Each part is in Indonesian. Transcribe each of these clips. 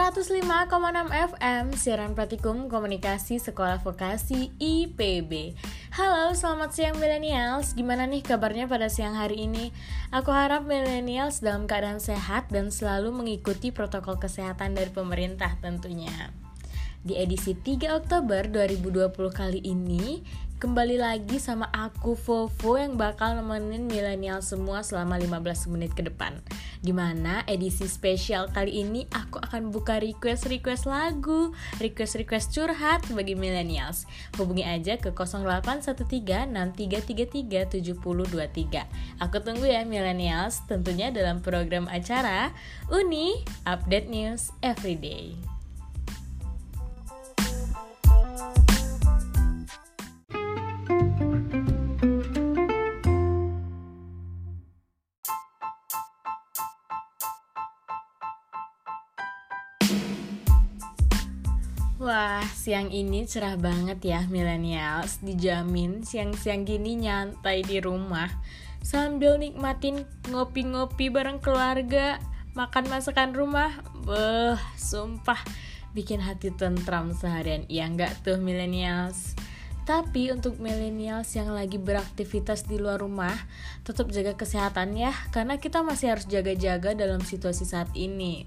105,6 FM Siaran Praktikum Komunikasi Sekolah Vokasi IPB Halo, selamat siang millennials. Gimana nih kabarnya pada siang hari ini? Aku harap millennials dalam keadaan sehat dan selalu mengikuti protokol kesehatan dari pemerintah tentunya. Di edisi 3 Oktober 2020 kali ini Kembali lagi sama aku Vovo yang bakal nemenin milenial semua selama 15 menit ke depan. Di mana edisi spesial kali ini aku akan buka request-request lagu. Request-request curhat bagi millennials. Hubungi aja ke 081363337023 Aku tunggu ya millennials. Tentunya dalam program acara Uni Update News Everyday siang ini cerah banget ya millennials. Dijamin siang-siang gini nyantai di rumah. Sambil nikmatin ngopi-ngopi bareng keluarga Makan masakan rumah. Beuh, sumpah. Bikin hati tentram seharian. Iya nggak tuh millennials? Tapi untuk millennials yang lagi beraktivitas di luar rumah, tetap jaga kesehatan ya, karena kita masih harus jaga-jaga dalam situasi saat ini.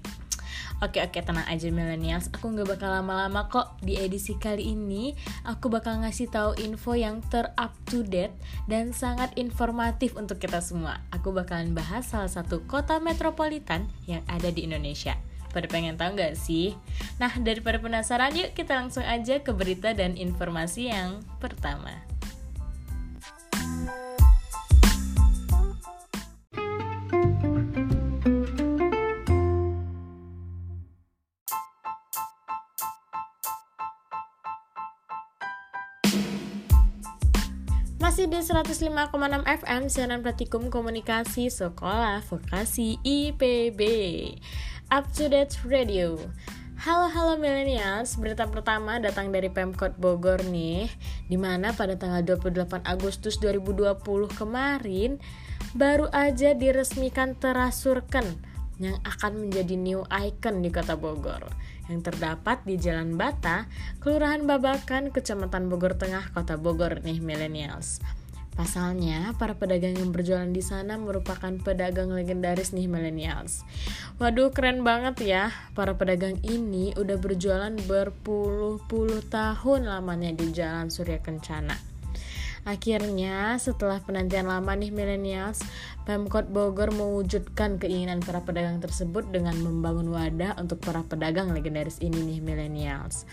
Oke oke tenang aja millennials, aku nggak bakal lama-lama kok di edisi kali ini. Aku bakal ngasih tahu info yang ter up to date dan sangat informatif untuk kita semua. Aku bakalan bahas salah satu kota metropolitan yang ada di Indonesia. Pada pengen tahu nggak sih? Nah daripada penasaran yuk kita langsung aja ke berita dan informasi yang pertama. Di 105,6 FM Siaran Praktikum Komunikasi Sekolah Vokasi IPB Up to Date Radio. Halo halo millennials, berita pertama datang dari Pemkot Bogor nih Di mana pada tanggal 28 Agustus 2020 kemarin Baru aja diresmikan terasurkan yang akan menjadi new icon di kota Bogor yang terdapat di Jalan Bata, Kelurahan Babakan, Kecamatan Bogor Tengah, Kota Bogor nih millennials. Pasalnya, para pedagang yang berjualan di sana merupakan pedagang legendaris nih millennials. Waduh, keren banget ya. Para pedagang ini udah berjualan berpuluh-puluh tahun lamanya di Jalan Surya Kencana. Akhirnya, setelah penantian lama nih millennials, Pemkot Bogor mewujudkan keinginan para pedagang tersebut dengan membangun wadah untuk para pedagang legendaris ini nih millennials.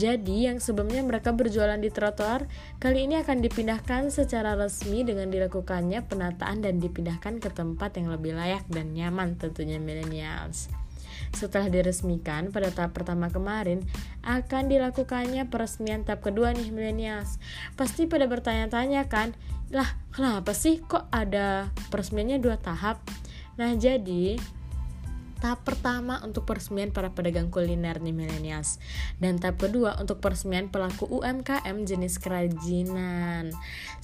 Jadi, yang sebelumnya mereka berjualan di trotoar, kali ini akan dipindahkan secara resmi dengan dilakukannya penataan dan dipindahkan ke tempat yang lebih layak dan nyaman tentunya millennials. Setelah diresmikan pada tahap pertama kemarin, akan dilakukannya peresmian tahap kedua nih millennials. Pasti pada bertanya-tanya kan, lah kenapa sih kok ada peresmiannya dua tahap? Nah jadi tahap pertama untuk peresmian para pedagang kuliner nih millennials dan tahap kedua untuk peresmian pelaku UMKM jenis kerajinan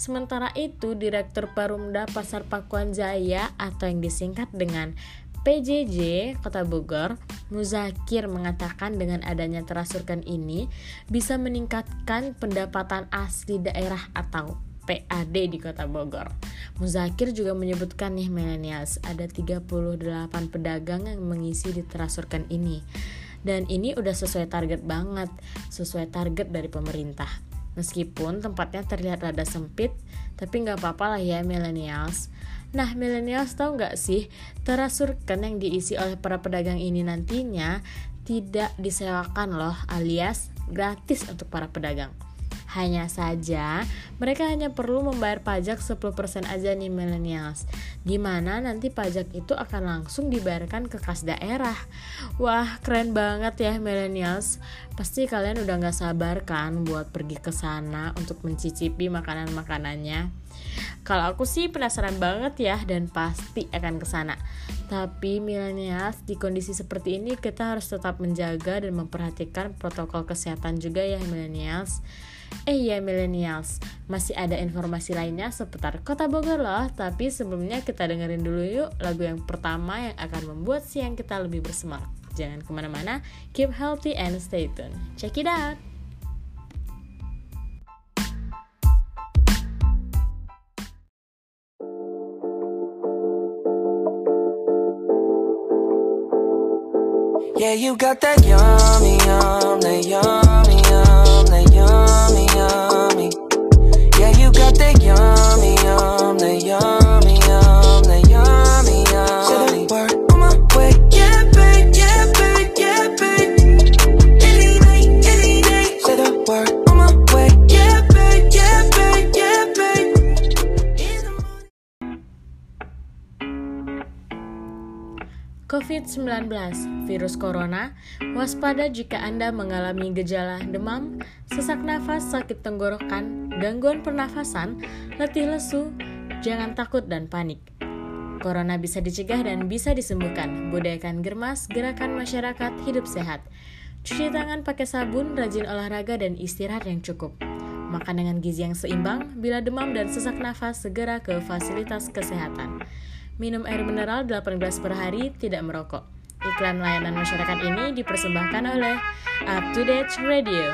sementara itu Direktur Perumda Pasar Pakuan Jaya atau yang disingkat dengan PJJ Kota Bogor, Muzakir mengatakan dengan adanya terasurkan ini bisa meningkatkan pendapatan asli daerah atau PAD di Kota Bogor. Muzakir juga menyebutkan nih millennials ada 38 pedagang yang mengisi di terasurkan ini. Dan ini udah sesuai target banget, sesuai target dari pemerintah. Meskipun tempatnya terlihat rada sempit, tapi nggak apa-apa lah ya millennials. Nah, millennials tahu nggak sih, terasurkan yang diisi oleh para pedagang ini nantinya tidak disewakan loh, alias gratis untuk para pedagang. Hanya saja, mereka hanya perlu membayar pajak 10% aja nih millennials. Di mana nanti pajak itu akan langsung dibayarkan ke kas daerah. Wah, keren banget ya millennials. Pasti kalian udah gak sabar kan buat pergi ke sana untuk mencicipi makanan-makanannya. Kalau aku sih penasaran banget ya dan pasti akan ke sana. Tapi millennials di kondisi seperti ini kita harus tetap menjaga dan memperhatikan protokol kesehatan juga ya millennials. Eh ya millennials, masih ada informasi lainnya seputar Kota Bogor loh. Tapi sebelumnya kita dengerin dulu yuk lagu yang pertama yang akan membuat siang kita lebih bersemangat. Jangan ke mana-mana, keep healthy and stay tuned. Check it out! Yeah, you got that yummy, yum, that yummy, yum, that yummy, yummy. Yeah, you got that yummy, COVID-19, virus corona, waspada jika Anda mengalami gejala demam, sesak nafas, sakit tenggorokan, gangguan pernafasan, letih lesu, jangan takut dan panik. Corona bisa dicegah dan bisa disembuhkan. Budayakan germas, gerakan masyarakat hidup sehat. Cuci tangan pakai sabun, rajin olahraga dan istirahat yang cukup. Makan dengan gizi yang seimbang, bila demam dan sesak nafas segera ke fasilitas kesehatan. Minum air mineral 8 gelas per hari, tidak merokok. Iklan layanan masyarakat ini dipersembahkan oleh Up to Date Radio.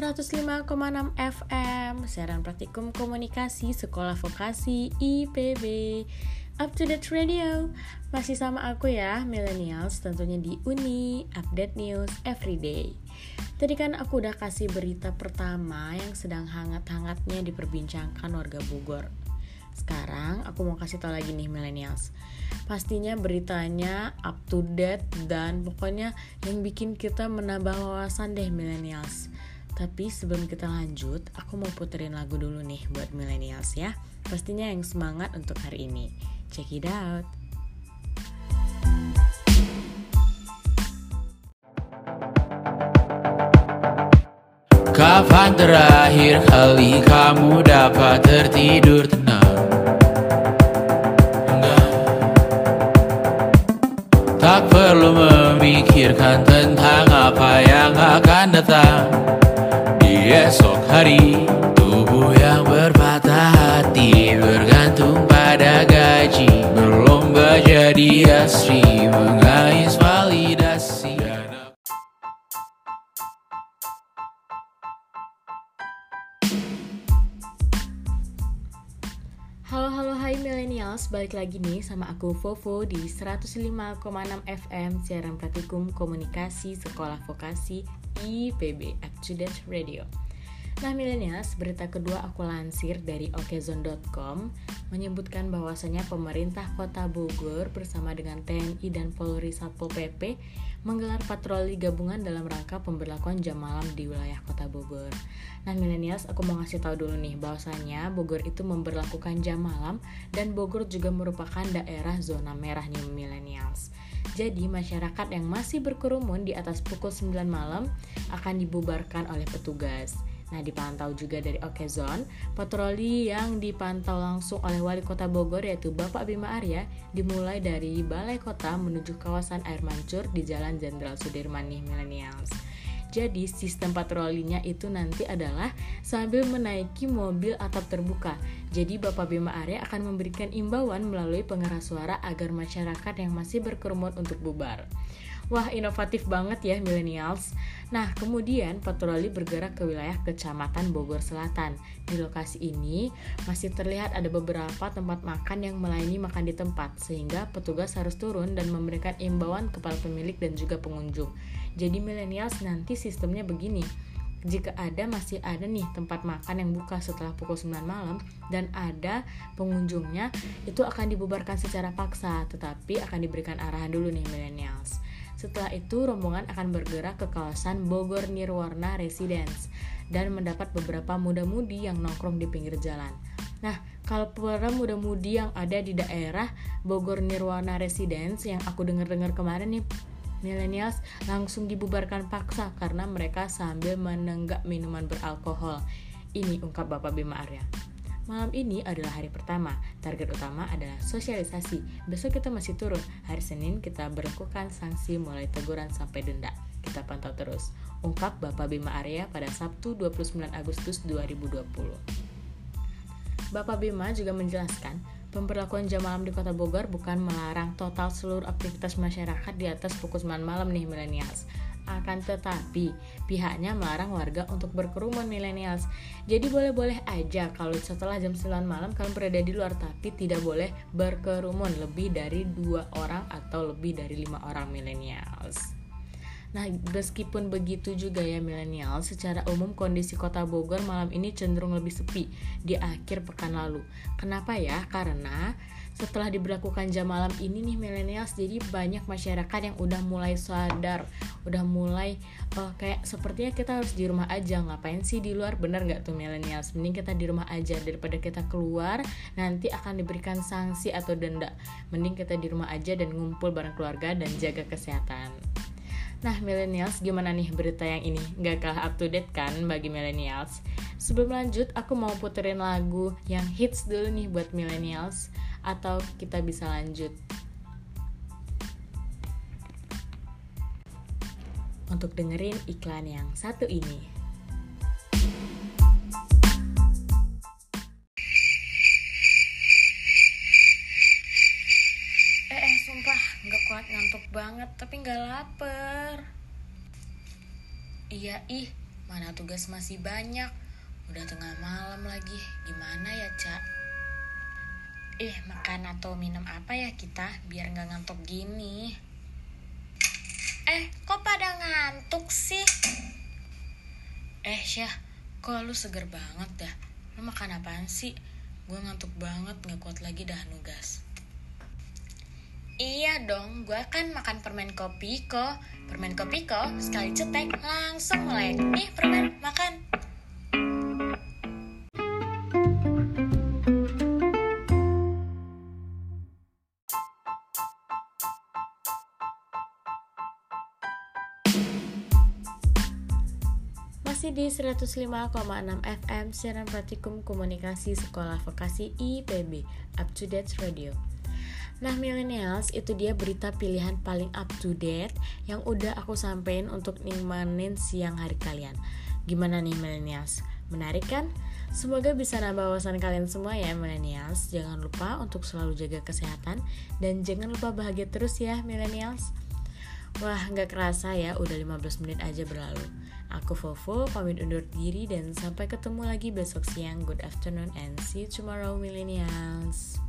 ...105,6 FM, siaran praktikum komunikasi Sekolah Vokasi IPB Up to Date Radio. Masih sama aku ya, millennials tentunya di Uni. Update News Everyday Tadi kan aku udah kasih berita pertama yang sedang hangat-hangatnya diperbincangkan warga Bogor. Sekarang aku mau kasih tau lagi nih millennials. Pastinya beritanya up to date dan pokoknya yang bikin kita menambah wawasan deh millennials. Tapi sebelum kita lanjut, aku mau puterin lagu dulu nih buat millennials ya. Pastinya yang semangat untuk hari ini. Check it out. Kapan terakhir kali kamu dapat tertidur tenang? Enggak. Tak perlu memikirkan tentang apa yang akan datang Di esok hari Mengais validasi Halo halo hai millennials, balik lagi nih sama aku Vovo di 105,6 FM siaran praktikum komunikasi sekolah vokasi IPB Actudate Radio. Nah millennials, berita kedua aku lansir dari okezone.com menyebutkan bahwasanya pemerintah kota Bogor bersama dengan TNI dan Polri Satpol PP menggelar patroli gabungan dalam rangka pemberlakuan jam malam di wilayah kota Bogor. Nah millennials, aku mau ngasih tahu dulu nih bahwasanya Bogor itu memberlakukan jam malam dan Bogor juga merupakan daerah zona merah nih millennials. Jadi masyarakat yang masih berkerumun di atas pukul 9 malam akan dibubarkan oleh petugas. Nah, dipantau juga dari Okezone, patroli yang dipantau langsung oleh Wali Kota Bogor yaitu Bapak Bima Arya dimulai dari Balai Kota menuju kawasan Air Mancur di Jalan Jenderal Sudirman nih millennials. Jadi sistem patrolinya itu nanti adalah sambil menaiki mobil atap terbuka. Jadi Bapak Bima Arya akan memberikan imbauan melalui pengeras suara agar masyarakat yang masih berkerumun untuk bubar. Wah, inovatif banget ya millennials. Nah, kemudian patroli bergerak ke wilayah Kecamatan Bogor Selatan. Di lokasi ini masih terlihat ada beberapa tempat makan yang melayani makan di tempat, sehingga petugas harus turun dan memberikan imbauan kepada pemilik dan juga pengunjung. Jadi millennials nanti sistemnya begini. Jika ada masih ada nih tempat makan yang buka setelah pukul 9 malam dan ada pengunjungnya, itu akan dibubarkan secara paksa, tetapi akan diberikan arahan dulu nih millennials. Setelah itu, rombongan akan bergerak ke kawasan Bogor Nirwarna Residence dan mendapat beberapa muda-mudi yang nongkrong di pinggir jalan. Nah, kalau para muda-mudi yang ada di daerah Bogor Nirwana Residence yang aku dengar-dengar kemarin nih, millennials langsung dibubarkan paksa karena mereka sambil menenggak minuman beralkohol. Ini ungkap Bapak Bima Arya. Malam ini adalah hari pertama. Target utama adalah sosialisasi. Besok kita masih turun. Hari Senin kita berlakukan sanksi mulai teguran sampai denda. Kita pantau terus. Ungkap Bapak Bima Arya pada Sabtu 29 Agustus 2020. Bapak Bima juga menjelaskan, pemberlakuan jam malam di Kota Bogor bukan melarang total seluruh aktivitas masyarakat di atas pukul 9 malam nih milenials. Akan tetapi, pihaknya melarang warga untuk berkerumun millennials. Jadi boleh-boleh aja kalau setelah jam 9 malam kalian berada di luar tapi tidak boleh berkerumun lebih dari dua orang atau lebih dari lima orang millennials. Nah, meskipun begitu juga ya milenial, secara umum kondisi kota Bogor malam ini cenderung lebih sepi di akhir pekan lalu. Kenapa ya? Karena setelah diberlakukan jam malam ini nih milenials jadi banyak masyarakat yang udah mulai sadar udah mulai oh, kayak sepertinya kita harus di rumah aja. Ngapain sih di luar? Bener nggak tuh milenials? Mending kita di rumah aja daripada kita keluar nanti akan diberikan sanksi atau denda. Mending kita di rumah aja dan ngumpul bareng keluarga dan jaga kesehatan Nah, millennials, gimana nih berita yang ini? Gak kalah up to date kan bagi millennials? Sebelum lanjut, aku mau puterin lagu yang hits dulu nih buat millennials atau kita bisa lanjut. Untuk dengerin iklan yang satu ini. Banget tapi nggak lapar. Iya ih mana tugas masih banyak. Udah tengah malam lagi. Gimana ya cak? Eh makan atau minum apa ya kita biar nggak ngantuk gini? Eh kok pada ngantuk sih? Eh syah kok lu seger banget dah? Lu makan apaan sih? Gue ngantuk banget nggak kuat lagi dah nugas Iya dong, gue kan makan permen kopi kok. Permen kopi kok, sekali cetek langsung melek. Nih permen, makan. Masih di 105,6 FM siaran praktikum komunikasi sekolah vokasi IPB Up to Date Radio. Nah millennials itu dia berita pilihan paling up to date yang udah aku sampein untuk nikmatin siang hari kalian. Gimana nih millennials? Menarik kan? Semoga bisa nambah wawasan kalian semua ya millennials. Jangan lupa untuk selalu jaga kesehatan dan jangan lupa bahagia terus ya millennials. Wah nggak kerasa ya udah 15 menit aja berlalu. Aku Fofo pamit undur diri dan sampai ketemu lagi besok siang. Good afternoon and see you tomorrow millennials.